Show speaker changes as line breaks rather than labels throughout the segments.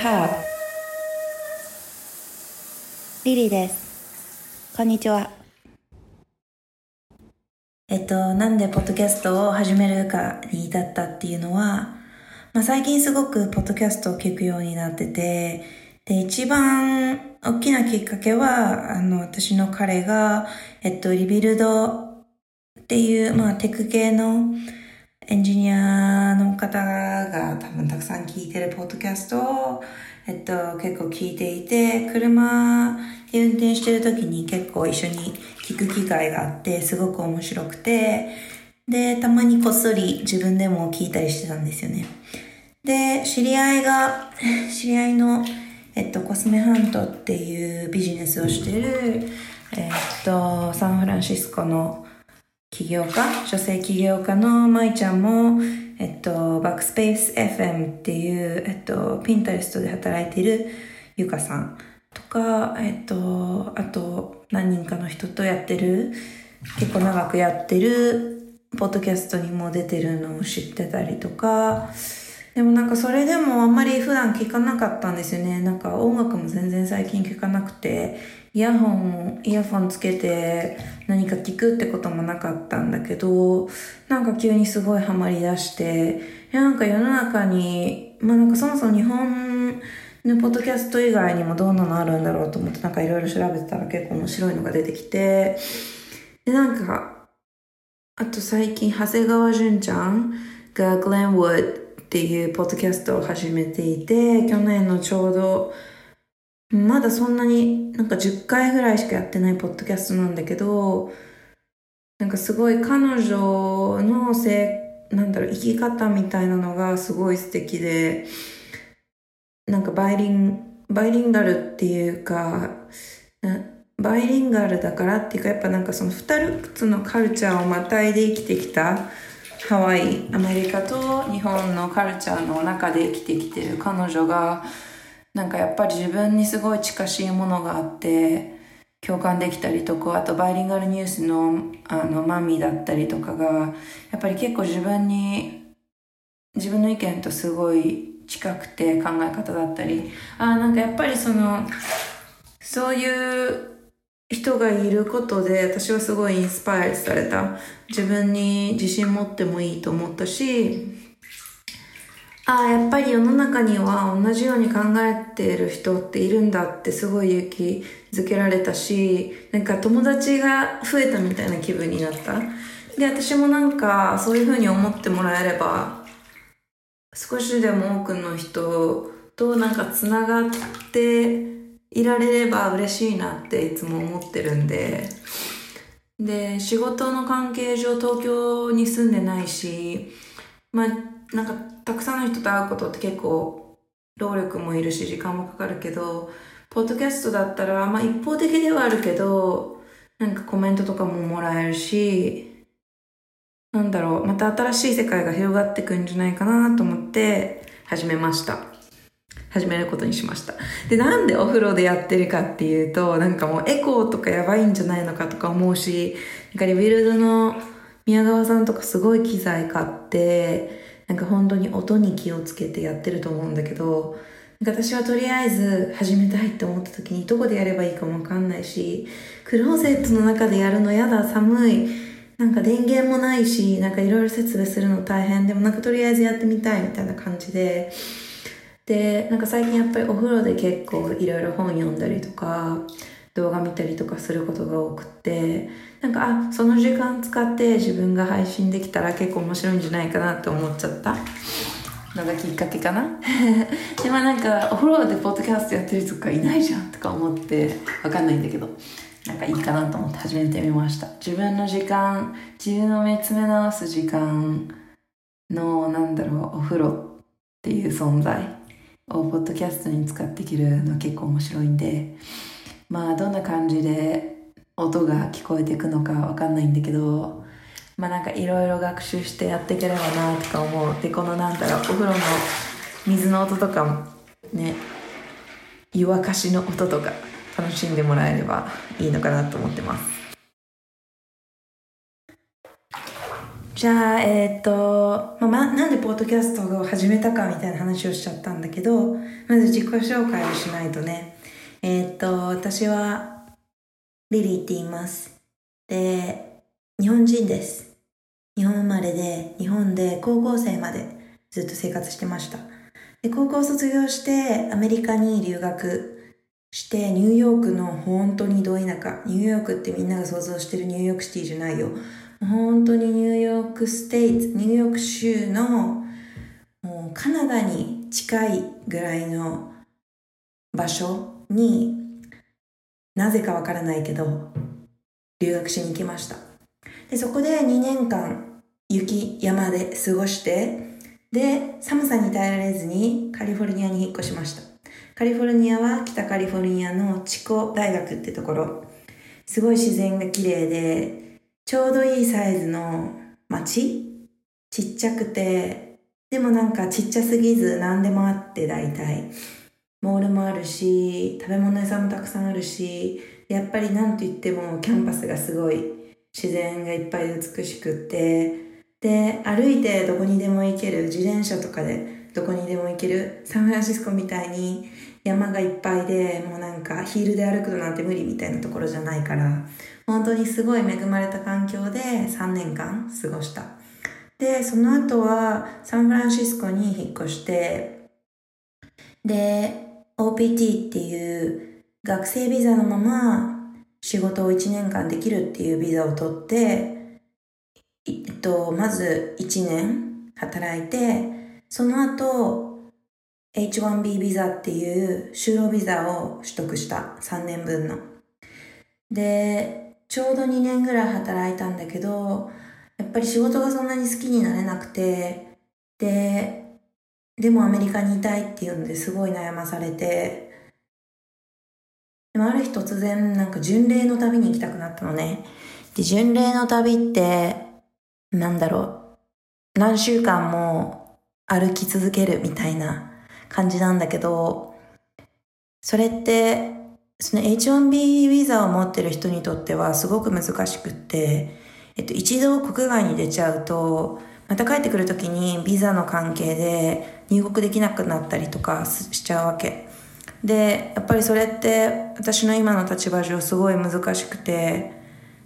tub リリーです。こんにちは。えっとなんでポッドキャストを始めるかに至ったっていうのは、まあ、最近すごくポッドキャストを聞くようになっててで一番大きなきっかけはあの私の彼がえっとリビルドっていうまあテク系のエンジニアの方が多分たくさん聞いてるポッドキャストを、えっと、結構聞いていて、車で運転してる時に結構一緒に聞く機会があって、すごく面白くて、で、たまにこっそり自分でも聞いたりしてたんですよね。で、知り合いが、知り合いの、えっと、コスメハントっていうビジネスをしてる、えっと、サンフランシスコの起業家、女性起業家の舞ちゃんも、えっと、バックスペース FM っていう、えっと、ピンタレストで働いているゆかさんとか、えっと、あと、何人かの人とやってる、結構長くやってる、ポッドキャストにも出てるのを知ってたりとか、でもなんかそれでもあんまり普段聞かなかったんですよね。なんか音楽も全然最近聞かなくて、イヤホン、イヤフォンつけて何か聞くってこともなかったんだけど、なんか急にすごいハマり出して、なんか世の中に、まあなんかそもそも日本のポッドキャスト以外にもどんなのあるんだろうと思ってなんかいろいろ調べてたら結構面白いのが出てきて、でなんか、あと最近長谷川淳ちゃんがグレンウッドっていうポッドキャストを始めていて、去年のちょうどまだそんなになんか10回ぐらいしかやってないポッドキャストなんだけど、なんかすごい彼女のせなんだろう、生き方みたいなのがすごい素敵で、なんかバイリン、バイリンガルっていうか、バイリンガルだからっていうか、やっぱなんかその二つのカルチャーをまたいで生きてきたハワイ、アメリカと日本のカルチャーの中で生きてきてる彼女が、なんかやっぱり自分にすごい近しいものがあって共感できたりとかあとバイリンガルニュースのあのマミーだったりとかがやっぱり結構自分に自分の意見とすごい近くて考え方だったり。ああなんかやっぱりそのそういう人がいることで私はすごいインスパイアされた自分に自信持ってもいいと思ったしああ、やっぱり世の中には同じように考えている人っているんだってすごい勇気づけられたし、なんか友達が増えたみたいな気分になった。で、私もなんかそういう風に思ってもらえれば、少しでも多くの人となんか繋がっていられれば嬉しいなっていつも思ってるんで、で、仕事の関係上東京に住んでないし、まあ、なんかたくさんの人と会うことって結構労力もいるし時間もかかるけど、ポッドキャストだったら、まあ一方的ではあるけど、なんかコメントとかももらえるし、なんだろう、また新しい世界が広がってくんじゃないかなと思って始めました。始めることにしました。で、なんでお風呂でやってるかっていうと、なんかもうエコーとかやばいんじゃないのかとか思うし、なんかリビルドの宮川さんとかすごい機材買って、なんか本当に音に気をつけてやってると思うんだけど、なんか私はとりあえず始めたいって思った時にどこでやればいいかもわかんないし、クローゼットの中でやるのやだ、寒い。なんか電源もないし、なんかいろいろ説明するの大変でもなんかとりあえずやってみたいみたいな感じで、で、なんか最近やっぱりお風呂で結構いろいろ本読んだりとか、動画見たりとかすることが多くてなんかあその時間使って自分が配信できたら結構面白いんじゃないかなって思っちゃった。のがきっかけかな。でまあなんかお風呂でポッドキャストやってる人とかいないじゃんとか思ってわかんないんだけどなんかいいかなと思って始めてみました。自分の時間自分を見つめ直す時間のなんだろうお風呂っていう存在。をポッドキャストに使っていけるの結構面白いんでまあどんな感じで音が聞こえていくのかわかんないんだけどまあなんかいろいろ学習してやっていければなとか思うでこのなんだろうお風呂の水の音とかもね湯沸かしの音とか楽しんでもらえればいいのかなと思ってます。じゃあ、えっ、と、まあ、なんでポッドキャストを始めたかみたいな話をしちゃったんだけど、まず自己紹介をしないとね。えっ、と、私は、リリーって言います。で、日本人です。日本生まれで、日本で高校生までずっと生活してました。で、高校卒業してアメリカに留学してニューヨークの本当にど田舎。ニューヨークってみんなが想像してるニューヨークシティじゃないよ。本当にニューヨークステイツ、ニューヨーク州のもうカナダに近いぐらいの場所になぜかわからないけど留学しに行きました。で、そこで2年間雪山で過ごしてで、寒さに耐えられずにカリフォルニアに引っ越しました。カリフォルニアは北カリフォルニアのチコ大学ってところ、すごい自然が綺麗で、ちょうどいいサイズの街？ちっちゃくて、でもなんかちっちゃすぎず何でもあって大体。モールもあるし、食べ物屋さんもたくさんあるし、やっぱりなんと言ってもキャンパスがすごい自然がいっぱい美しくって、で、歩いてどこにでも行ける、自転車とかでどこにでも行ける、サンフランシスコみたいに山がいっぱいで、もうなんかヒールで歩くのなんて無理みたいなところじゃないから、本当にすごい恵まれた環境で3年間過ごした。で、その後はサンフランシスコに引っ越して、で、OPT っていう学生ビザのまま仕事を1年間できるっていうビザを取って、えっと、まず1年働いて、その後 H1B ビザっていう就労ビザを取得した3年分の。で、ちょうど2年ぐらい働いたんだけど、やっぱり仕事がそんなに好きになれなくて、で、でもアメリカにいたいっていうのですごい悩まされて、でもある日突然なんか巡礼の旅に行きたくなったのね。で、巡礼の旅って、なんだろう、何週間も歩き続けるみたいな感じなんだけど、それってその H1B ビザを持ってる人にとってはすごく難しくって、えっと、一度国外に出ちゃうと、また帰ってくるときにビザの関係で入国できなくなったりとかしちゃうわけ。で、やっぱりそれって私の今の立場上すごい難しくて、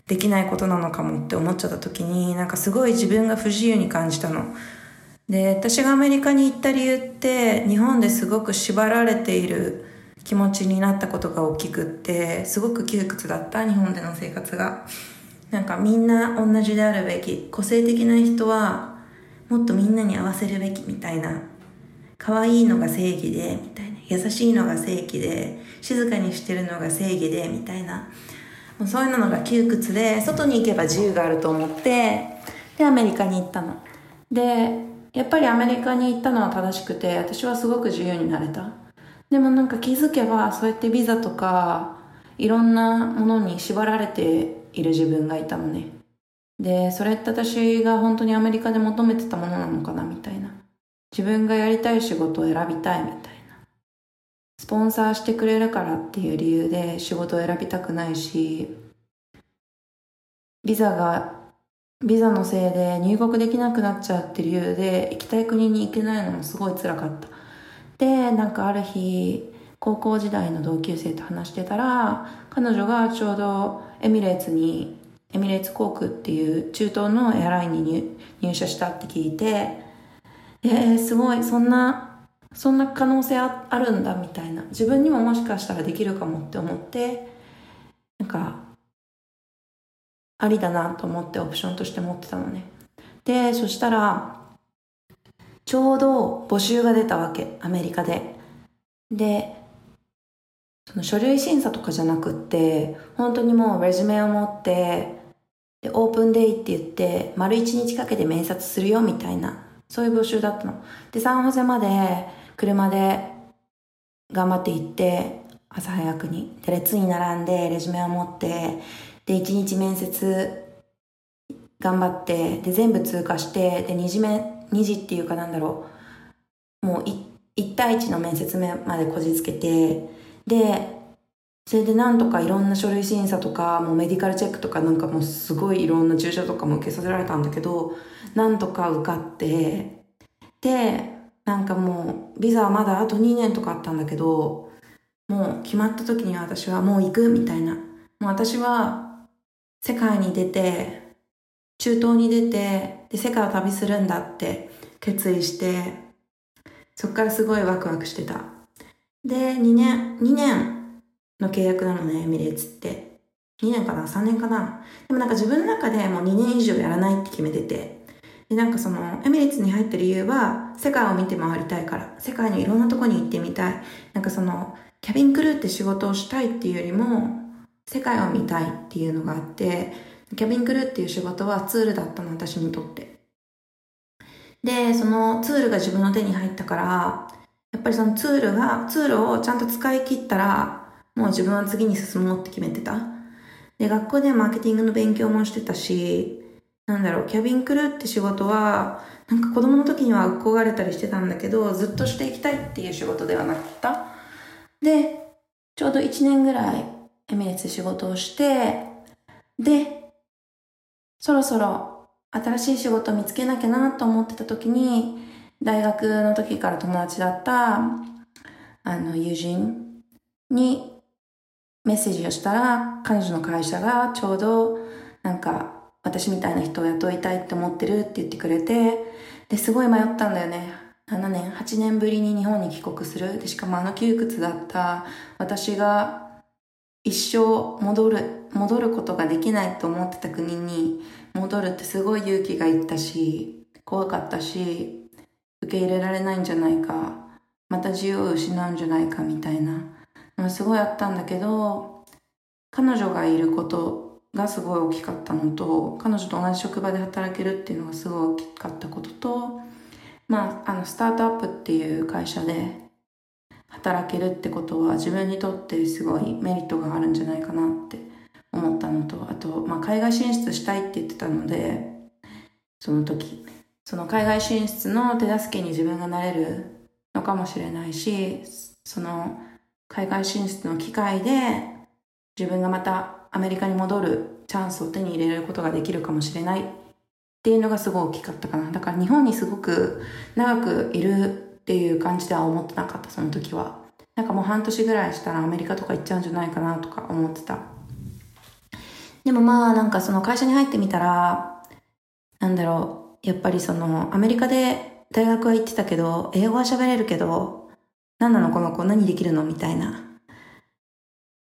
できないことなのかもって思っちゃった時に、なんかすごい自分が不自由に感じたの。で、私がアメリカに行った理由って、日本ですごく縛られている気持ちになったことが大きくってすごく窮屈だった日本での生活が。なんかみんな同じであるべき個性的な人はもっとみんなに合わせるべきみたいな。可愛いのが正義でみたいな。優しいのが正義で静かにしてるのが正義でみたいな。もうそういうのが窮屈で外に行けば自由があると思ってでアメリカに行ったの。でやっぱりアメリカに行ったのは正しくて私はすごく自由になれたでもなんか気づけばそうやってビザとかいろんなものに縛られている自分がいたのね。で、それって私が本当にアメリカで求めてたものなのかなみたいな。自分がやりたい仕事を選びたいみたいな。スポンサーしてくれるからっていう理由で仕事を選びたくないし、ビザが、ビザのせいで入国できなくなっちゃうって理由で行きたい国に行けないのもすごい辛かった。で、なんかある日、高校時代の同級生と話してたら、彼女がちょうどエミレーツに、エミレーツ航空っていう中東のエアラインに入社したって聞いて、えー、すごい、そんな、そんな可能性あるんだみたいな。自分にももしかしたらできるかもって思って、なんか、ありだなと思ってオプションとして持ってたのね。で、そしたら、ちょうど募集が出たわけ、アメリカで。で、その書類審査とかじゃなくって、本当にもうレジュメを持って、で、オープンデイって言って、丸一日かけて面接するよみたいな、そういう募集だったの。で、サンホゼまで車で頑張って行って、朝早くに。で、列に並んで、レジュメを持って、で、一日面接頑張って、で、全部通過して、で、二次面、2次っていうかなんだろう、もう1対1の面接目までこじつけて、で、それでなんとかいろんな書類審査とか、もうメディカルチェックとかなんかもうすごいいろんな注射とかも受けさせられたんだけど、なんとか受かって、で、なんかもうビザはまだあと2年とかあったんだけど、もう決まった時には私はもう行くみたいな。もう私は世界に出て、中東に出て、で、世界を旅するんだって決意して、そっからすごいワクワクしてた。で、2年、2年の契約なのね、エミレーツって。2年かな ?3 年かな？でもなんか自分の中でもう2年以上やらないって決めてて。で、なんかその、エミレーツに入った理由は、世界を見て回りたいから。世界のいろんなとこに行ってみたい。なんかその、キャビンクルーって仕事をしたいっていうよりも、世界を見たいっていうのがあって、キャビンクルーっていう仕事はツールだったの、私にとって。で、そのツールが自分の手に入ったから、やっぱりそのツールが、ツールをちゃんと使い切ったら、もう自分は次に進もうって決めてた。で、学校でマーケティングの勉強もしてたし、なんだろう、キャビンクルーって仕事は、なんか子供の時には憧れたりしてたんだけど、ずっとしていきたいっていう仕事ではなかった。で、ちょうど1年ぐらいエミレツで仕事をして、で、そろそろ新しい仕事を見つけなきゃなと思ってた時に、大学の時から友達だった、あの、友人にメッセージをしたら、彼女の会社がちょうど、なんか、私みたいな人を雇いたいって思ってるって言ってくれて、で、すごい迷ったんだよね。7年、8年ぶりに日本に帰国する。で、しかもあの窮屈だった私が一生戻る、戻ることができないと思ってた国に戻るってすごい勇気がいったし、怖かったし、受け入れられないんじゃないか、また自由を失うんじゃないかみたいなのすごいあったんだけど、彼女がいることがすごい大きかったのと、彼女と同じ職場で働けるっていうのがすごい大きかったことと、まあ、あの、スタートアップっていう会社で働けるってことは自分にとってすごいメリットがあるんじゃないかなって思ったのと、あと、まあ、海外進出したいって言ってたので、その時、その海外進出の手助けに自分がなれるのかもしれないし、その海外進出の機会で自分がまたアメリカに戻るチャンスを手に入れることができるかもしれないっていうのがすごい大きかったかな。だから日本にすごく長くいるっていう感じでは思ってなかった、その時は。なんかもう半年ぐらいしたらアメリカとか行っちゃうんじゃないかなとか思ってた。でもまあなんかその会社に入ってみたら、なんだろう、やっぱりそのアメリカで大学は行ってたけど、英語は喋れるけど、何なのこの子何できるのみたいな。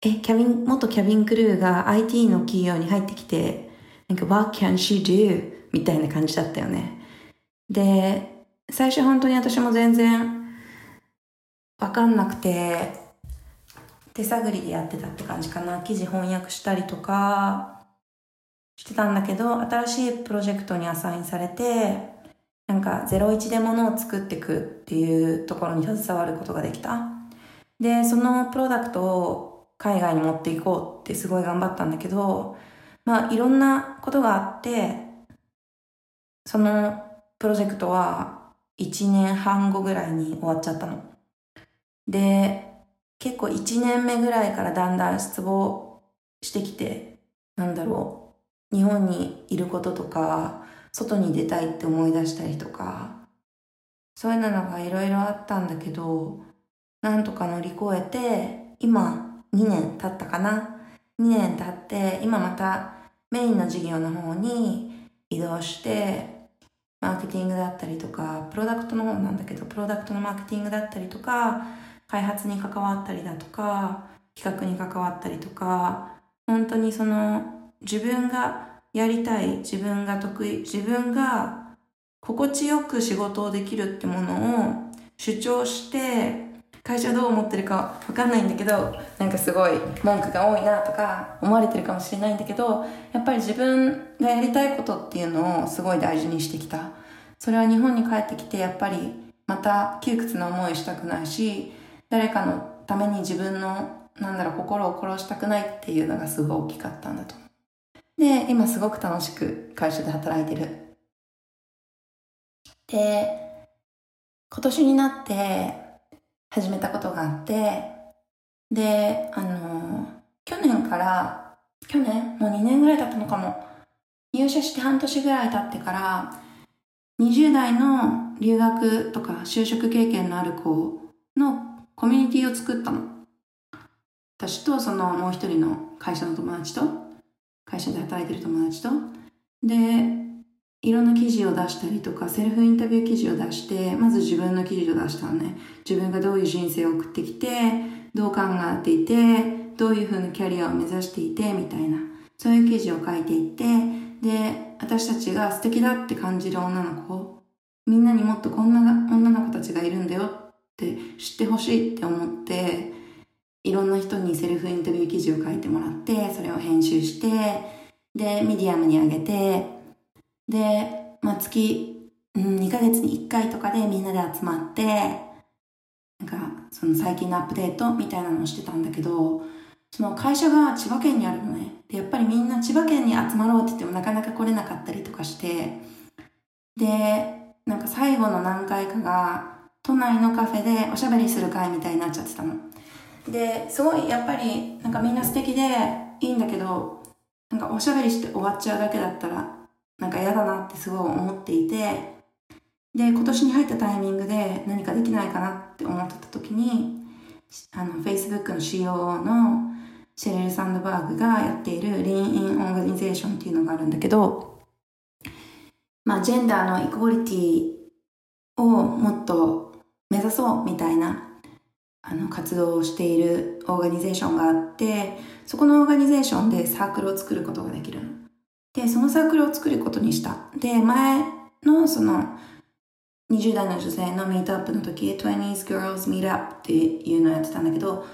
え、キャビン、元キャビンクルーが IT の企業に入ってきて、なんか What can she do? みたいな感じだったよね。で、最初本当に私も全然わかんなくて、手探りでやってたって感じかな。記事翻訳したりとかしてたんだけど、新しいプロジェクトにアサインされて、なんか01でものを作っていくっていうところに携わることができた。で、そのプロダクトを海外に持っていこうってすごい頑張ったんだけど、まあいろんなことがあって、そのプロジェクトは1年半後ぐらいに終わっちゃったの。で、結構1年目ぐらいからだんだん失望してきて、なんだろう、日本にいることとか、外に出たいって思い出したりとか、そういうのがいろいろあったんだけど、なんとか乗り越えて、今2年経ったかな ?2 年経って、今またメインの事業の方に移動して、マーケティングだったりとか、プロダクトの方なんだけど、プロダクトのマーケティングだったりとか、開発に関わったりだとか、企画に関わったりとか、本当にその自分がやりたい、自分が得意、自分が心地よく仕事をできるってものを主張して、会社どう思ってるかわかんないんだけど、なんかすごい文句が多いなとか思われてるかもしれないんだけど、やっぱり自分がやりたいことっていうのをすごい大事にしてきた。それは日本に帰ってきてやっぱりまた窮屈な思いしたくないし、誰かのために自分の、なんだろう、心を殺したくないっていうのがすごい大きかったんだと。で、今すごく楽しく会社で働いてる。で、今年になって始めたことがあって、で、あの、去年から、去年もう2年ぐらい経ったのかも。入社して半年ぐらい経ってから、20代の留学とか就職経験のある子のコミュニティを作ったの。私とそのもう一人の会社の友達と、会社で働いてる友達と、で、いろんな記事を出したりとか、セルフインタビュー記事を出して、まず自分の記事を出したのね。自分がどういう人生を送ってきて、どう考えていて、どういう風なキャリアを目指していて、みたいな。そういう記事を書いていって、で、私たちが素敵だって感じる女の子、みんなにもっとこんな女の子たちがいるんだよって知ってほしいって思って、いろんな人にセルフインタビュー記事を書いてもらって、それを編集して、で、ミディアムに上げて、で、まあ、月、うん、2ヶ月に1回とかでみんなで集まって、なんか、その最近のアップデートみたいなのをしてたんだけど、その会社が千葉県にあるのね。で、やっぱりみんな千葉県に集まろうって言ってもなかなか来れなかったりとかして、で、なんか最後の何回かが、都内のカフェでおしゃべりする会みたいになっちゃってたの。で、すごいやっぱりなんかみんな素敵でいいんだけど、なんかおしゃべりして終わっちゃうだけだったら、なんか嫌だなってすごい思っていて、で、今年に入ったタイミングで何かできないかなって思ってた時に、あの、Facebook の COO のシェレル・サンドバーグがやっている Lean in Organization っていうのがあるんだけど、まあ、ジェンダーのイコーリティをもっと目指そうみたいなあの活動をしているオーガニゼーションがあって、そこのオーガニゼーションでサークルを作ることができるの。で、そのサークルを作ることにした。で、前のその20代の女性のミートアップの時、20s Girls Meet Up っていうのをやってたんだけど、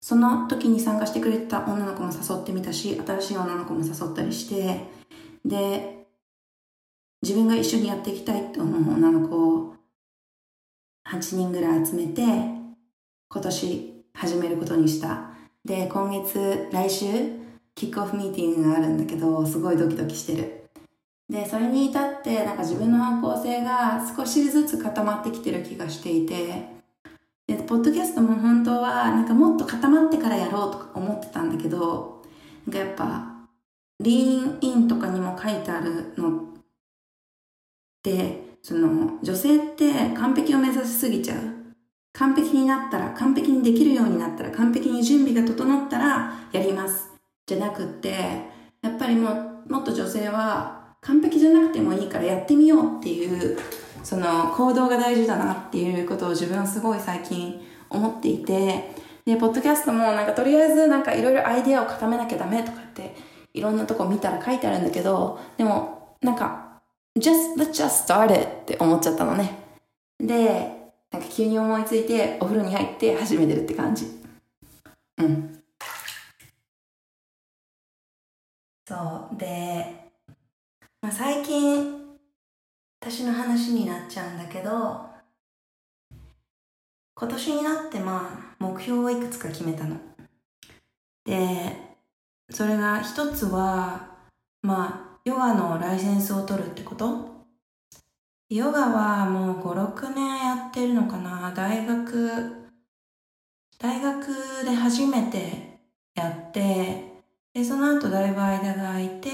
その時に参加してくれた女の子も誘ってみたし、新しい女の子も誘ったりして、で、自分が一緒にやっていきたいって思う女の子を8人ぐらい集めて、今年始めることにした。で、今月、来週、キックオフミーティングがあるんだけど、すごいドキドキしてる。で、それに至って、なんか自分の方向性が少しずつ固まってきてる気がしていて、で、ポッドキャストも本当は、なんかもっと固まってからやろうとか思ってたんだけど、なんかやっぱ、リーンインとかにも書いてあるのって、その、女性って完璧を目指しすぎちゃう。完璧になったら、完璧にできるようになったら、完璧に準備が整ったら、やります。じゃなくって、やっぱりももっと女性は、完璧じゃなくてもいいからやってみようっていうその行動が大事だなっていうことを自分はすごい最近思っていて、で、ポッドキャストもなんかとりあえずなんかいろいろアイデアを固めなきゃダメとかっていろんなとこ見たら書いてあるんだけど、でもなんか just, let's just start it って思っちゃったのね。で、なんか急に思いついてお風呂に入って始めてるって感じ。うん。そう。で、まあ、最近私の話になっちゃうんだけど、今年になってまあ、目標をいくつか決めたの。で、それが一つは、まあ、ヨガのライセンスを取るってこと？ヨガはもう5、6年やってるのかな？大学、大学で初めてやって、で、その後だいぶ間が空いて、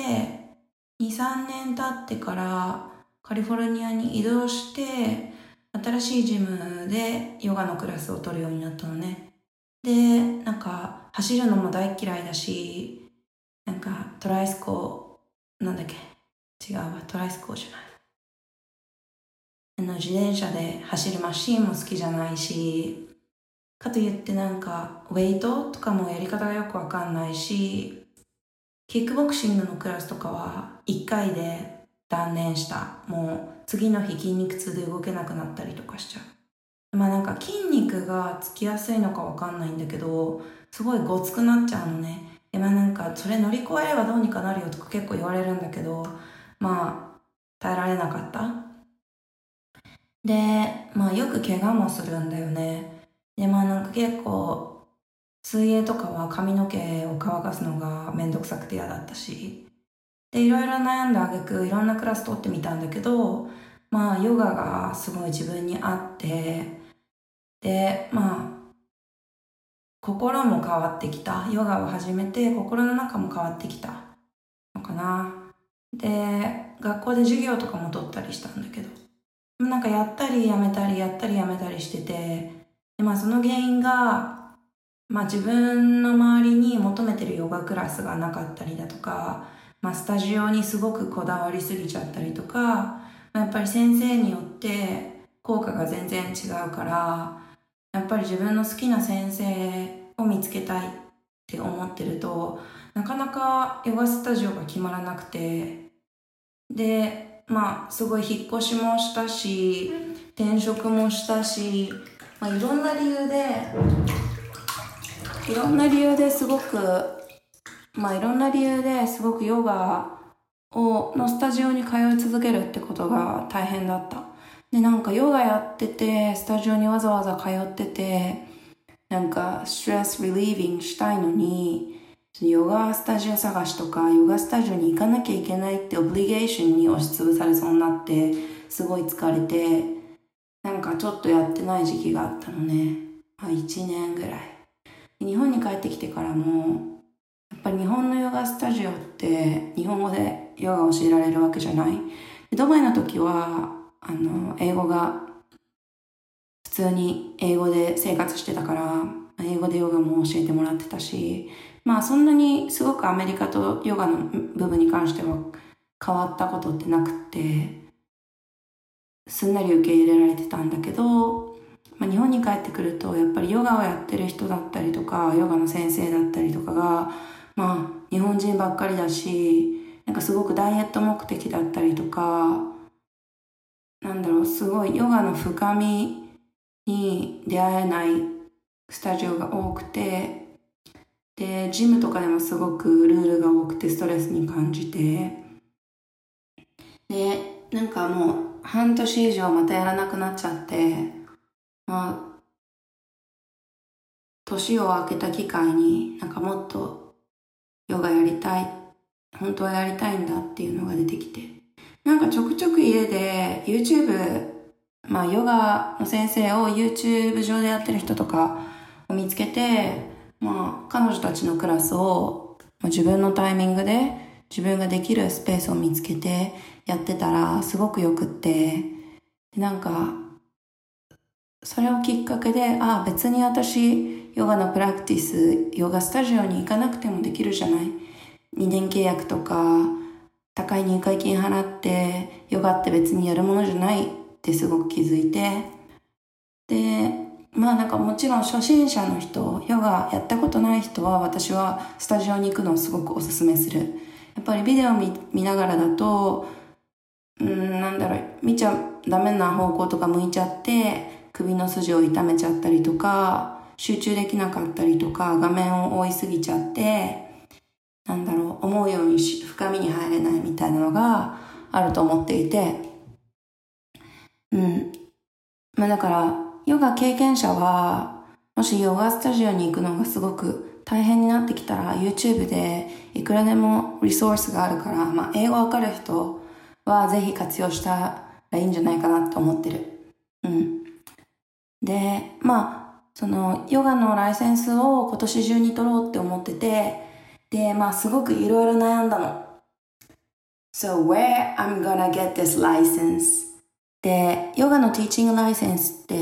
2、3年経ってから、カリフォルニアに移動して、新しいジムでヨガのクラスを取るようになったのね。で、なんか、走るのも大嫌いだし、なんか、トライスコー、なんだっけ？違うわ、トライスコーじゃない。あの、自転車で走るマシーンも好きじゃないし、かといってなんか、ウェイトとかもやり方がよくわかんないし、キックボクシングのクラスとかは1回で断念した。もう次の日筋肉痛で動けなくなったりとかしちゃう。まあなんか筋肉がつきやすいのかわかんないんだけど、すごいごつくなっちゃうのね。まあなんかそれ乗り越えればどうにかなるよとか結構言われるんだけど、まあ耐えられなかった。で、まあよく怪我もするんだよね。で、まあなんか結構水泳とかは髪の毛を乾かすのがめんどくさくて嫌だったし、で、いろいろ悩んだあげく、いろんなクラス取ってみたんだけど、まあ、ヨガがすごい自分に合って、で、まあ、心も変わってきた。ヨガを始めて心の中も変わってきたのかな。で、学校で授業とかも取ったりしたんだけど、なんかやったりやめたりやったりやめたりしてて、でまあその原因が、まあ自分の周りに求めてるヨガクラスがなかったりだとか、まあスタジオにすごくこだわりすぎちゃったりとか、まあ、やっぱり先生によって効果が全然違うから、やっぱり自分の好きな先生を見つけたいって思ってると、なかなかヨガスタジオが決まらなくて、で、まあ、すごい引っ越しもしたし、転職もしたし、まあ、いろんな理由で、いろんな理由ですごく、まあ、いろんな理由ですごくヨガを、のスタジオに通い続けるってことが大変だった。で、なんかヨガやってて、スタジオにわざわざ通ってて、なんかストレスリリービングしたいのに、ヨガスタジオ探しとか、ヨガスタジオに行かなきゃいけないってオブリゲーションに押しつぶされそうになって、すごい疲れて、なんかちょっとやってない時期があったのね。まあ1年ぐらい。日本に帰ってきてからも、やっぱり日本のヨガスタジオって日本語でヨガを教えられるわけじゃない。ドバイの時は、あの、英語が普通に英語で生活してたから、英語でヨガも教えてもらってたし、まあそんなにすごくアメリカとヨガの部分に関しては変わったことってなくて、すんなり受け入れられてたんだけど、まあ、日本に帰ってくるとやっぱりヨガをやってる人だったりとか、ヨガの先生だったりとかが、まあ日本人ばっかりだし、なんかすごくダイエット目的だったりとか、なんだろう、すごいヨガの深みに出会えないスタジオが多くて、で、ジムとかでもすごくルールが多くてストレスに感じて、で、なんかもう半年以上またやらなくなっちゃって、まあ、年を明けた機会になんかもっとヨガやりたい、本当はやりたいんだっていうのが出てきて、なんかちょくちょく家で YouTube、まあヨガの先生を YouTube 上でやってる人とかを見つけて、まあ彼女たちのクラスを、自分のタイミングで自分ができるスペースを見つけてやってたらすごくよくって、でなんかそれをきっかけで、ああ別に私ヨガのプラクティス、ヨガスタジオに行かなくてもできるじゃない。2年契約とか、高い入会金払ってヨガって別にやるものじゃないってすごく気づいてでまあなんかもちろん初心者の人ヨガやったことない人は私はスタジオに行くのをすごくおすすめするやっぱりビデオ見ながらだとうんなんだろう見ちゃダメな方向とか向いちゃって首の筋を痛めちゃったりとか集中できなかったりとか画面を追いすぎちゃってなんだろう、思うように深みに入れないみたいなのがあると思っていて、うん。まあだから、ヨガ経験者は、もしヨガスタジオに行くのがすごく大変になってきたら、YouTube でいくらでもリソースがあるから、まあ英語わかる人はぜひ活用したらいいんじゃないかなと思ってる。うん。で、まあ、そのヨガのライセンスを今年中に取ろうって思ってて、で、まあすごくいろいろ悩んだの。So where I'm gonna get this license? で、ヨガのティーチングライセンスって、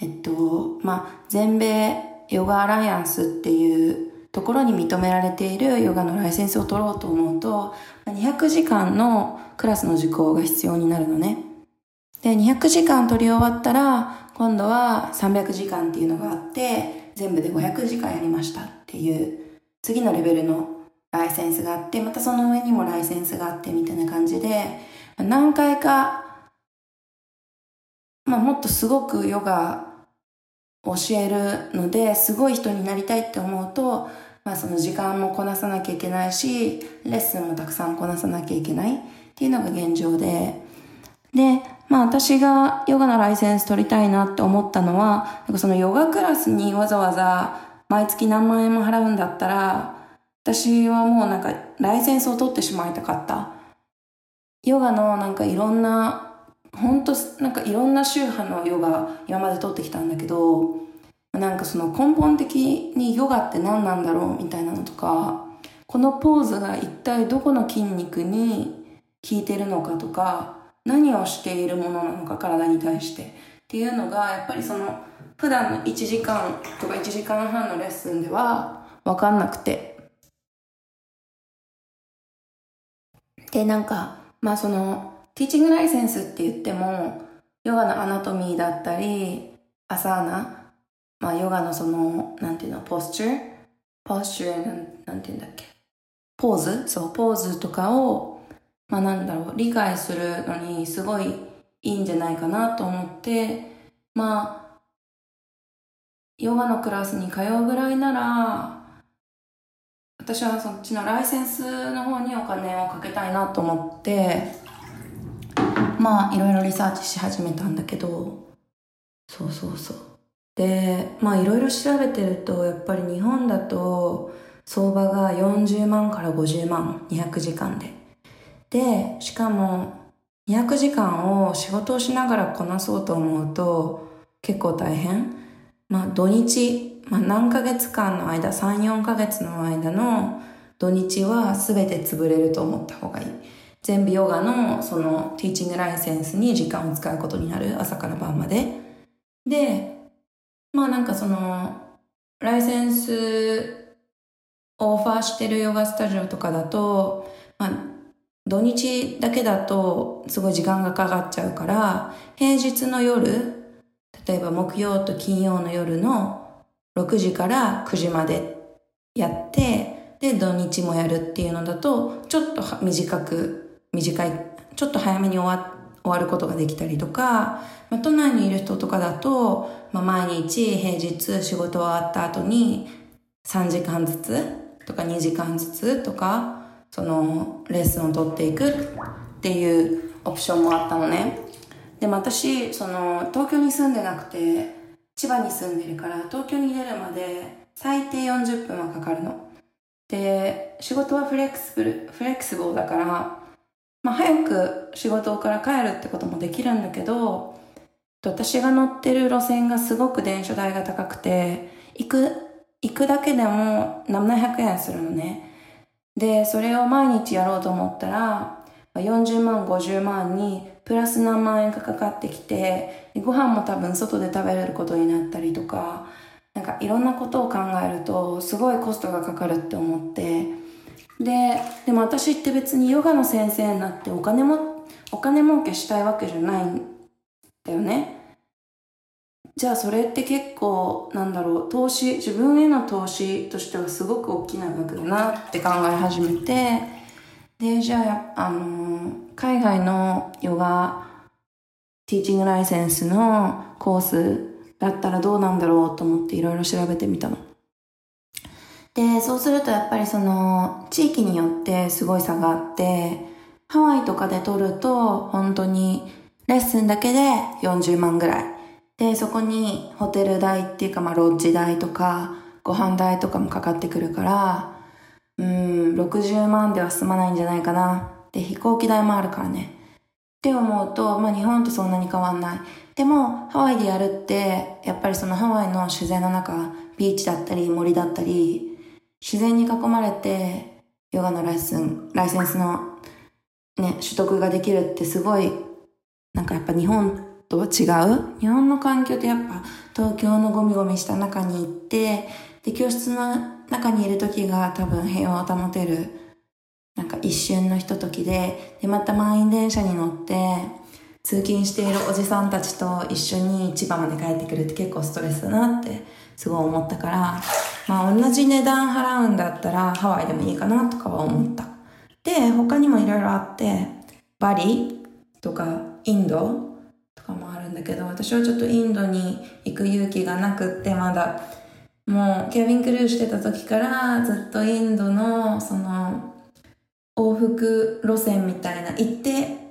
えっと、まあ全米ヨガアライアンスっていうところに認められているヨガのライセンスを取ろうと思うと、200時間のクラスの受講が必要になるのね。で、200時間取り終わったら、今度は300時間っていうのがあって、全部で500時間やりましたっていう次のレベルのライセンスがあって、またその上にもライセンスがあってみたいな感じで、何回か、まあもっとすごくヨガ教えるので、すごい人になりたいって思うと、まあその時間もこなさなきゃいけないし、レッスンもたくさんこなさなきゃいけないっていうのが現状で、で、まあ私がヨガのライセンス取りたいなって思ったのは、なんかそのヨガクラスにわざわざ毎月何万円も払うんだったら、私はもうなんかライセンスを取ってしまいたかった。ヨガのなんかいろんな、ほんとなんかいろんな宗派のヨガ今まで取ってきたんだけど、なんかその根本的にヨガって何なんだろうみたいなのとか、このポーズが一体どこの筋肉に効いてるのかとか、何をしているものなのか体に対してっていうのが、やっぱりその普段の1時間とか1時間半のレッスンではわかんなくて。で、なんか、まあその、ティーチングライセンスって言っても、ヨガのアナトミーだったり、アサーナ、まあヨガのその、なんていうの、ポスチュー？ポスチューなん、なんていうんだっけ？ポーズ？そう、ポーズとかを、まあなんだろう、理解するのにすごいいいんじゃないかなと思って、まあ、ヨガのクラスに通うぐらいなら、私はそっちのライセンスの方にお金をかけたいなと思って、まあいろいろリサーチし始めたんだけど、そうそうそう。で、まあいろいろ調べてると、やっぱり日本だと相場が40万から50万、200時間で。で、しかも200時間を仕事をしながらこなそうと思うと結構大変。まあ土日、まあ何ヶ月間の間、3、4ヶ月の間の土日は全て潰れると思った方がいい。全部ヨガのそのティーチングライセンスに時間を使うことになる。朝から晩まで。で、まあなんかその、ライセンスオファーしてるヨガスタジオとかだと、まあ土日だけだとすごい時間がかかっちゃうから、平日の夜、例えば木曜と金曜の夜の6時から9時までやって、で、土日もやるっていうのだと、ちょっと短く、短い、ちょっと早めに終わ終わることができたりとか、まあ、都内にいる人とかだと、まあ、毎日平日仕事終わった後に3時間ずつとか2時間ずつとか、そのレッスンを取っていくっていうオプションもあったのね。でも私、その東京に住んでなくて、千葉に住んでるから東京に出るまで最低40分はかかるの。で、仕事はフレックスブル、フレックスブルだから、まあ早く仕事から帰るってこともできるんだけど、私が乗ってる路線がすごく電車代が高くて、行く、行くだけでも700円するのね。で、それを毎日やろうと思ったら、40万、50万にプラス何万円かかかってきて、ご飯も多分外で食べれることになったりとか、なんかいろんなことを考えると、すごいコストがかかるって思って、で、でも私って別にヨガの先生になってお金も、お金儲けしたいわけじゃないんだよね。じゃあそれって結構なんだろう投資自分への投資としてはすごく大きな額だなって考え始めてでじゃああの海外のヨガティーチングライセンスのコースだったらどうなんだろうと思っていろいろ調べてみたの。で、そうするとやっぱりその地域によってすごい差があって、ハワイとかで取ると本当にレッスンだけで40万ぐらい。で、そこにホテル代っていうか、まあ、ロッジ代とか、ご飯代とかもかかってくるから、うん、60万では済まないんじゃないかな。で、飛行機代もあるからね。って思うと、まあ、日本とそんなに変わんない。でも、ハワイでやるって、やっぱりそのハワイの自然の中、ビーチだったり森だったり、自然に囲まれて、ヨガのライセン、ライセンスのね、取得ができるってすごい、なんかやっぱ日本とは違う？日本の環境ってやっぱ東京のゴミゴミした中に行って、で、教室の中にいる時が多分平和を保てる、なんか一瞬のひとときで、で、また満員電車に乗って、通勤しているおじさんたちと一緒に千葉まで帰ってくるって結構ストレスだなってすごい思ったから、まあ同じ値段払うんだったらハワイでもいいかなとかは思った。で、他にもいろいろあって、バリとかインドけど、私はちょっとインドに行く勇気がなくってまだ、もうキャビンクルーしてた時からずっとインドのその往復路線みたいな行って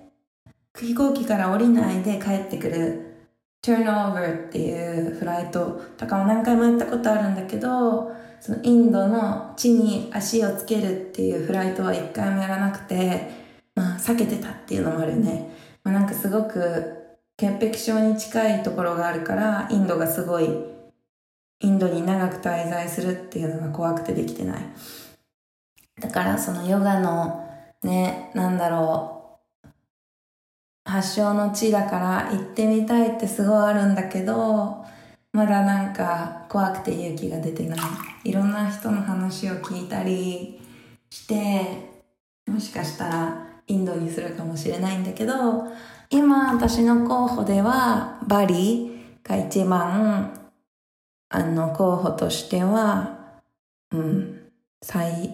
飛行機から降りないで帰ってくる turnover っていうフライトとかも何回もやったことあるんだけどそのインドの地に足をつけるっていうフライトは一回もやらなくてまあ避けてたっていうのもあるよね、まあ、なんかすごく潔癖症に近いところがあるから、インドがすごいインドに長く滞在するっていうのが怖くてできてない。だからそのヨガのね、なんだろう、発祥の地だから行ってみたいってすごいあるんだけど、まだなんか怖くて勇気が出てない。いろんな人の話を聞いたりして、もしかしたらインドにするかもしれないんだけど、今私の候補ではバリが一番あの候補としては、うん、最、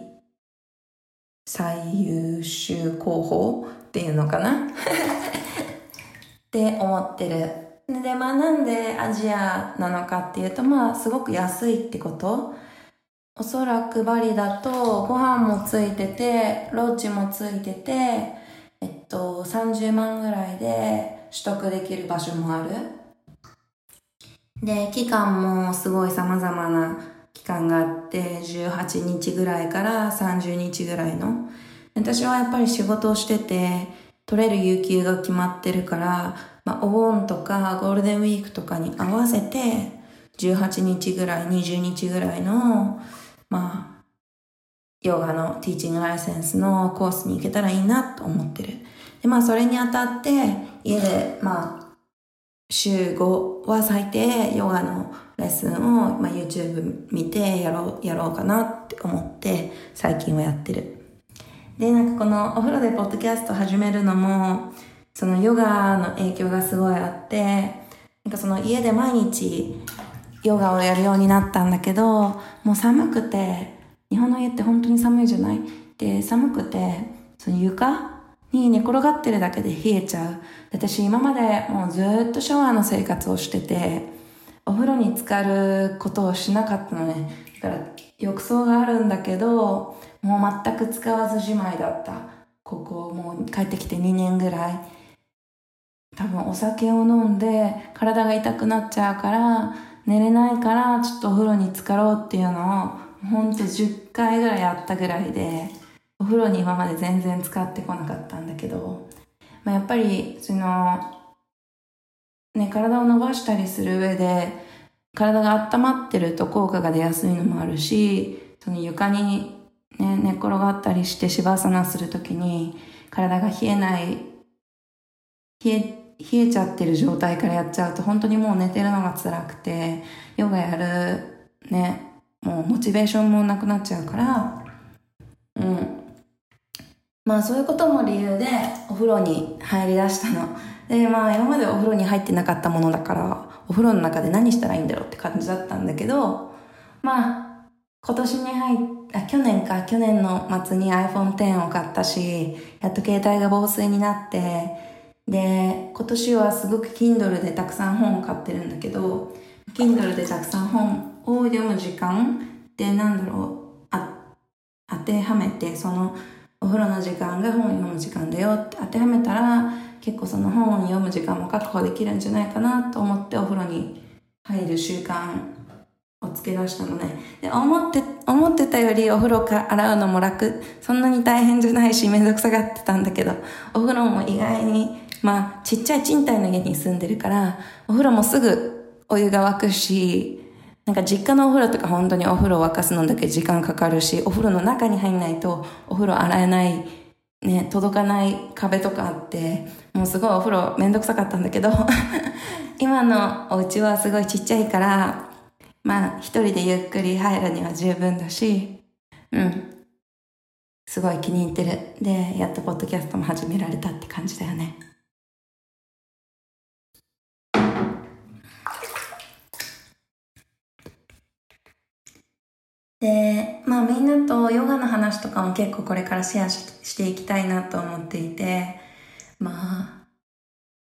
最優秀候補っていうのかな？って思ってる。で、まあなんでアジアなのかっていうと、まあすごく安いってことおそらくバリだとご飯もついてて、ロッジもついてて、えっと、30万ぐらいで取得できる場所もある。で、期間もすごい様々な期間があって、18日ぐらいから30日ぐらいの。私はやっぱり仕事をしてて、取れる有給が決まってるから、まあ、お盆とかゴールデンウィークとかに合わせて、18日ぐらい、20日ぐらいの、まあ、ヨガのティーチングライセンスのコースに行けたらいいなと思ってる。で、まあ、それにあたって、家で、まあ、週5は最低ヨガのレッスンを、まあ、YouTube 見てやろう、やろうかなって思って、最近はやってる。で、なんかこのお風呂でポッドキャスト始めるのも、そのヨガの影響がすごいあって、なんかその家で毎日ヨガをやるようになったんだけど、もう寒くて、日本の家って本当に寒いじゃない？で、寒くて、その床に寝転がってるだけで冷えちゃう。私今までもうずっとシャワーの生活をしてて、お風呂に浸かることをしなかったのね。だから浴槽があるんだけど、もう全く使わずじまいだった。ここもう帰ってきて2年ぐらい。多分お酒を飲んで体が痛くなっちゃうから寝れないからちょっとお風呂に浸かろうっていうのをほんと10回ぐらいやったぐらいでお風呂に今まで全然使ってこなかったんだけど、まあ、やっぱりそのね体を伸ばしたりする上で体が温まってると効果が出やすいのもあるしその床にね、寝転がったりしてシバサナするときに体が冷えない、冷え、冷えちゃってる状態からやっちゃうと本当にもう寝てるのが辛くて、ヨガやる、ね、もうモチベーションもなくなっちゃうから、うん。まあそういうことも理由でお風呂に入り出したの。で、まあ今までお風呂に入ってなかったものだから、お風呂の中で何したらいいんだろうって感じだったんだけど、まあ今年に入っあ、去年か、去年の末に iPhone X を買ったし、やっと携帯が防水になって、で、今年はすごく Kindle でたくさん本を買ってるんだけど、Kindle でたくさん本を読む時間で、なんだろう、当てはめて、その、お風呂の時間が本を読む時間だよって当てはめたら、結構その本を読む時間も確保できるんじゃないかなと思ってお風呂に入る習慣をつけ出したのね。で、思って、思ってたよりお風呂か洗うのも楽。そんなに大変じゃないし、めんどくさがってたんだけど、お風呂も意外に、まあ、ちっちゃい賃貸の家に住んでるから、お風呂もすぐお湯が沸くし、なんか実家のお風呂とか本当にお風呂沸かすのだけ時間かかるし、お風呂の中に入んないとお風呂洗えない、ね、届かない壁とかあって、もうすごいお風呂めんどくさかったんだけど、今のお家はすごいちっちゃいから、まあ、一人でゆっくり入るには十分だし、うん。すごい気に入ってる。で、やっとポッドキャストも始められたって感じだよね。で、まあみんなとヨガの話とかも結構これからシェアしていきたいなと思っていて、まあ、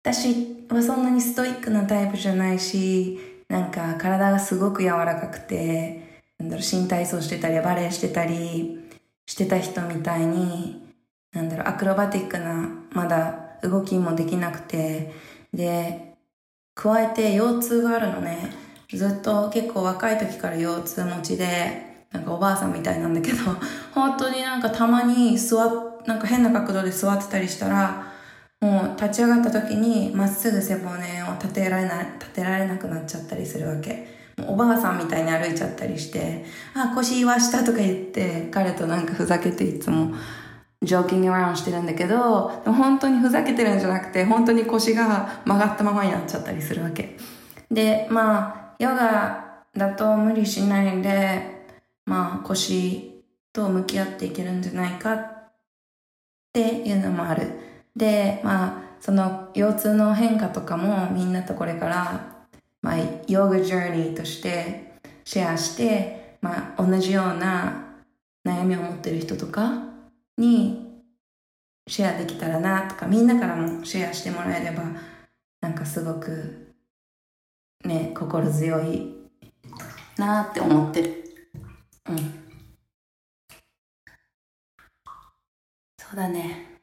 私はそんなにストイックなタイプじゃないし、なんか体がすごく柔らかくて、なんだろう、新体操してたり、バレエしてたりしてた人みたいに、なんだろう、アクロバティックな、まだ動きもできなくて、で、加えて腰痛があるのね。ずっと結構若い時から腰痛持ちで、なんかおばあさんみたいなんだけど、本当になんかたまに座っ、なんか変な角度で座ってたりしたら、もう立ち上がった時にまっすぐ背骨を立てられない、立てられなくなっちゃったりするわけ。おばあさんみたいに歩いちゃったりして、あ、腰言わしたとか言って、彼となんかふざけていつも、ジョーキングアラウンしてるんだけど、でも本当にふざけてるんじゃなくて、本当に腰が曲がったままになっちゃったりするわけ。で、まあ、ヨガだと無理しないんで、まあ、腰と向き合っていけるんじゃないかっていうのもある。で、まあ、その腰痛の変化とかもみんなとこれから、まあ、ヨガジャーニーとしてシェアして、まあ、同じような悩みを持ってる人とかにシェアできたらなとか、みんなからもシェアしてもらえれば、なんかすごくね、心強いなって思ってる。うん。そうだね。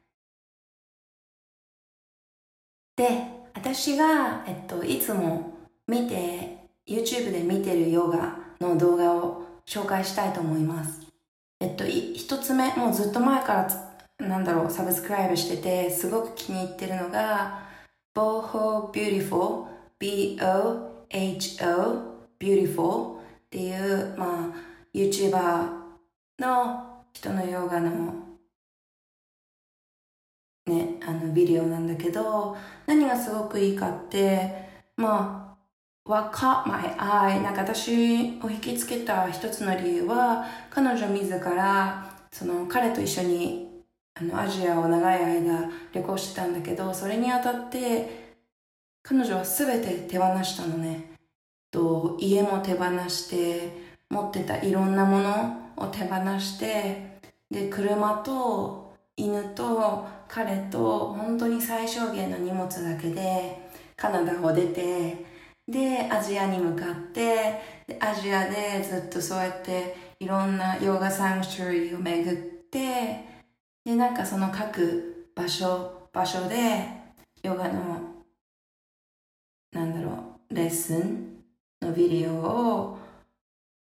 で、私が、えっと、いつも見て、YouTube で見てるヨガの動画を紹介したいと思います。えっと、一つ目、もうずっと前からなんだろう、サブスクライブしてて、すごく気に入ってるのが、Boho Beautiful, B-O-H-O, Beautiful っていう、まあ、YouTuber の人のヨガのね、あのビデオなんだけど、何がすごくいいかって、まあ、what caught my eye なんか私を引きつけた一つの理由は、彼女自ら、その彼と一緒にあのアジアを長い間旅行してたんだけど、それにあたって彼女は全て手放したのね。と家も手放して、持ってたいろんなものを手放して、で、車と犬と彼と本当に最小限の荷物だけでカナダを出てでアジアに向かってでアジアでずっとそうやっていろんなヨガサンクチュリーを巡ってでなんかその各場所場所でヨガのなんだろうレッスンのビデオを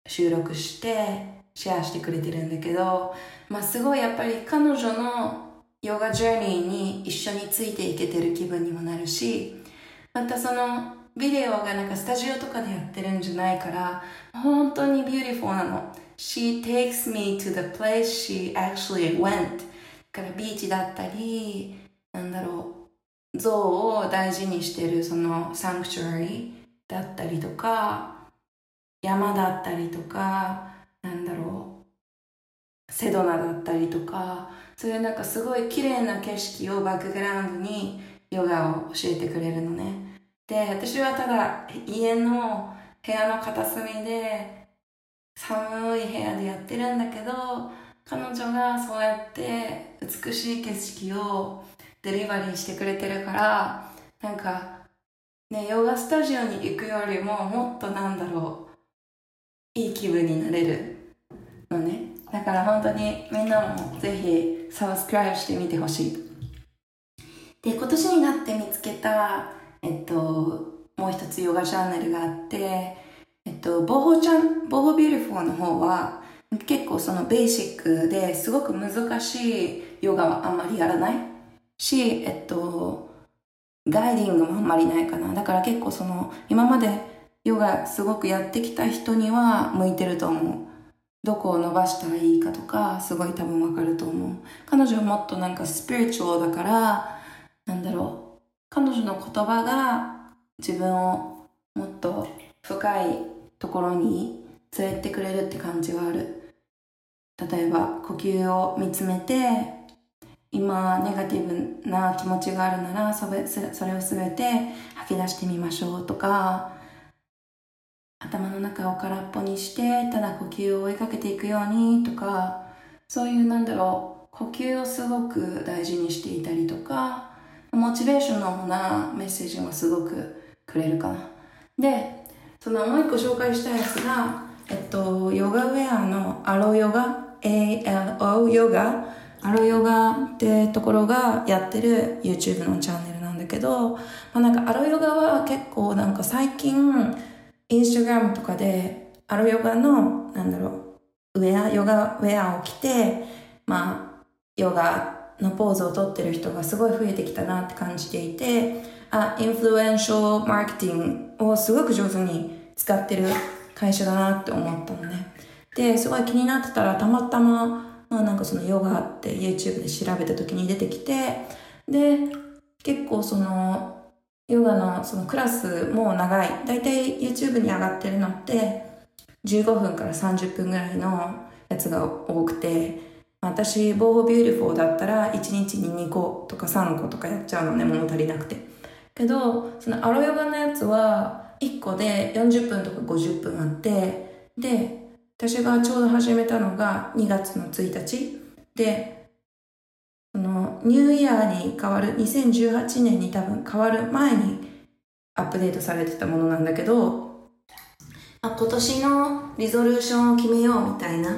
収録してシェアしてくれてるんだけど、まあすごいやっぱり彼女のヨガジャーニーに一緒についていけてる気分にもなるし、またそのビデオがなんかスタジオとかでやってるんじゃないから、本当に beautiful なの。She takes me to the place she actually went. だからビーチだったり、なんだろう、象を大事にしてるその sanctuary だったりとか、山だったりとか、なんだろう、セドナだったりとか、そういうなんかすごい綺麗な景色をバックグラウンドにヨガを教えてくれるのね。で、私はただ家の部屋の片隅で寒い部屋でやってるんだけど、彼女がそうやって美しい景色をデリバリーしてくれてるから、なんか、ね、ヨガスタジオに行くよりももっとなんだろう、いい気分になれるのね。だから本当にみんなもぜひサブスクライブしてみてほしい。で、今年になって見つけた、えっと、もう一つヨガチャンネルがあって、えっと、ボホチャン、 Boho Beautiful の方は、結構そのベーシックですごく難しいヨガはあんまりやらないし、えっと、 guiding もあんまりないかな。だから結構その、今までヨガすごくやってきた人には向いてると思う。どこを伸ばしたらいいかとか、すごい多分わかると思う。彼女はもっとなんかスピリチュアルだから、なんだろう。彼女の言葉が自分をもっと深いところに連れてくれるって感じはある。例えば、呼吸を見つめて、今、ネガティブな気持ちがあるなら、それそれをすべて吐き出してみましょうとか、頭の中を空っぽにしてただ呼吸を追いかけていくようにとかそういうなんだろう呼吸をすごく大事にしていたりとかモチベーションのなメッセージもすごくくれるかな。でそのもう一個紹介したやつがえっとヨガウェアのアロヨガ ALO ヨガアロヨガってところがやってる YouTube のチャンネルなんだけど、まあ、なんかアロヨガは結構なんか最近インスタグラムとかで、アロヨガの、なんだろう、ウェア、ヨガウェアを着て、まあ、ヨガのポーズをとってる人がすごい増えてきたなって感じていて、あ、インフルエンシャルマーケティングをすごく上手に使ってる会社だなって思ったのね。で、すごい気になってたらたまたま、まあなんかそのヨガって YouTube で調べた時に出てきて、で、結構そのヨガのそのクラスも長い。だいたい YouTube に上がってるのって15分から30分ぐらいのやつが多くて、私、 Boho Beautiful だったら1日に2個とか3個とかやっちゃうのね、物足りなくて。けど、そのアロヨガのやつは1個で40分とか50分あって、で、私がちょうど始めたのが2月の1日で、ニューイヤーに変わる、2018年に多分変わる前にアップデートされてたものなんだけど、あ今年のリゾリューションを決めようみたいな。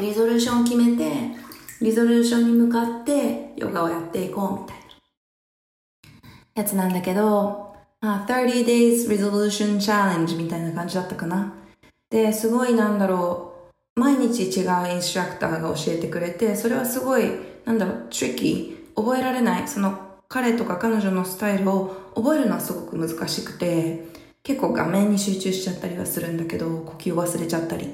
リゾリューションを決めて、リゾリューションに向かってヨガをやっていこうみたいなやつなんだけど、あ、30 days resolution challenge みたいな感じだったかな。で、すごいなんだろう、毎日違うインストラクターが教えてくれて、それはすごい、なんだろう、トリッキー、覚えられない、その彼とか彼女のスタイルを覚えるのはすごく難しくて、結構画面に集中しちゃったりはするんだけど、呼吸忘れちゃったり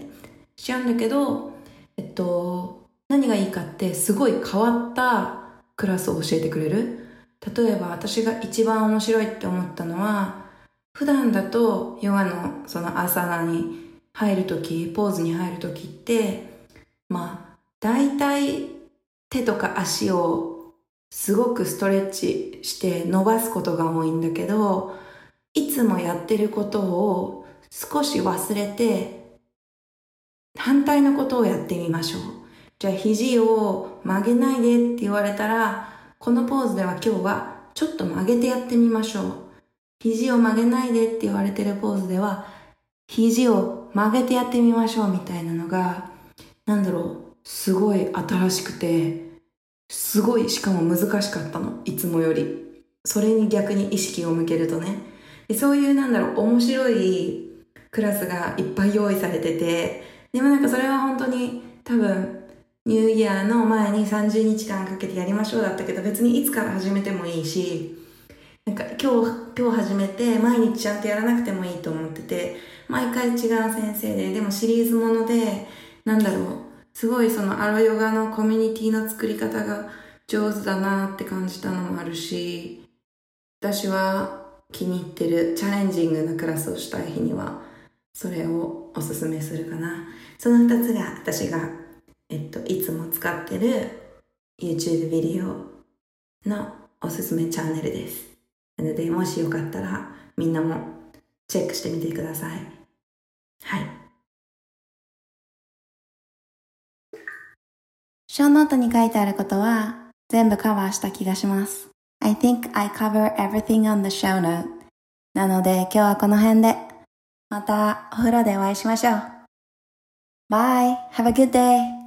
しちゃうんだけど、えっと、何がいいかってすごい変わったクラスを教えてくれる。例えば私が一番面白いって思ったのは、普段だとヨガのそのアサナに入るとき、ポーズに入るときって、まあ、大体手とか足をすごくストレッチして伸ばすことが多いんだけど、いつもやってることを少し忘れて、反対のことをやってみましょう。じゃあ肘を曲げないでって言われたら、このポーズでは今日はちょっと曲げてやってみましょう。肘を曲げないでって言われてるポーズでは、肘を曲げてやってみましょうみたいなのが、なんだろう、すごい新しくて、すごいしかも難しかったの。いつもより。それに逆に意識を向けるとね。でそういうなんだろう、面白いクラスがいっぱい用意されてて、でもなんかそれは本当に多分ニューイヤーの前に30日間かけてやりましょうだったけど別にいつから始めてもいいしなんか今日今日始めて毎日ちゃんとやらなくてもいいと思ってて毎回違う先生ででもシリーズものでなんだろうすごいそのアロヨガのコミュニティの作り方が上手だなって感じたのもあるし私は気に入ってるチャレンジングなクラスをしたい日にはそれをおすすめするかなその2つが私がえっと、いつも使ってる YouTube ビデオのおすすめチャンネルです。なので、もしよかったらみんなもチェックしてみてください。はい。
ショーノートに書いてあることは全部カバーした気がします。I think I cover everything on the show note. なので今日はこの辺でまたお風呂でお会いしましょう。Bye! Have a good day!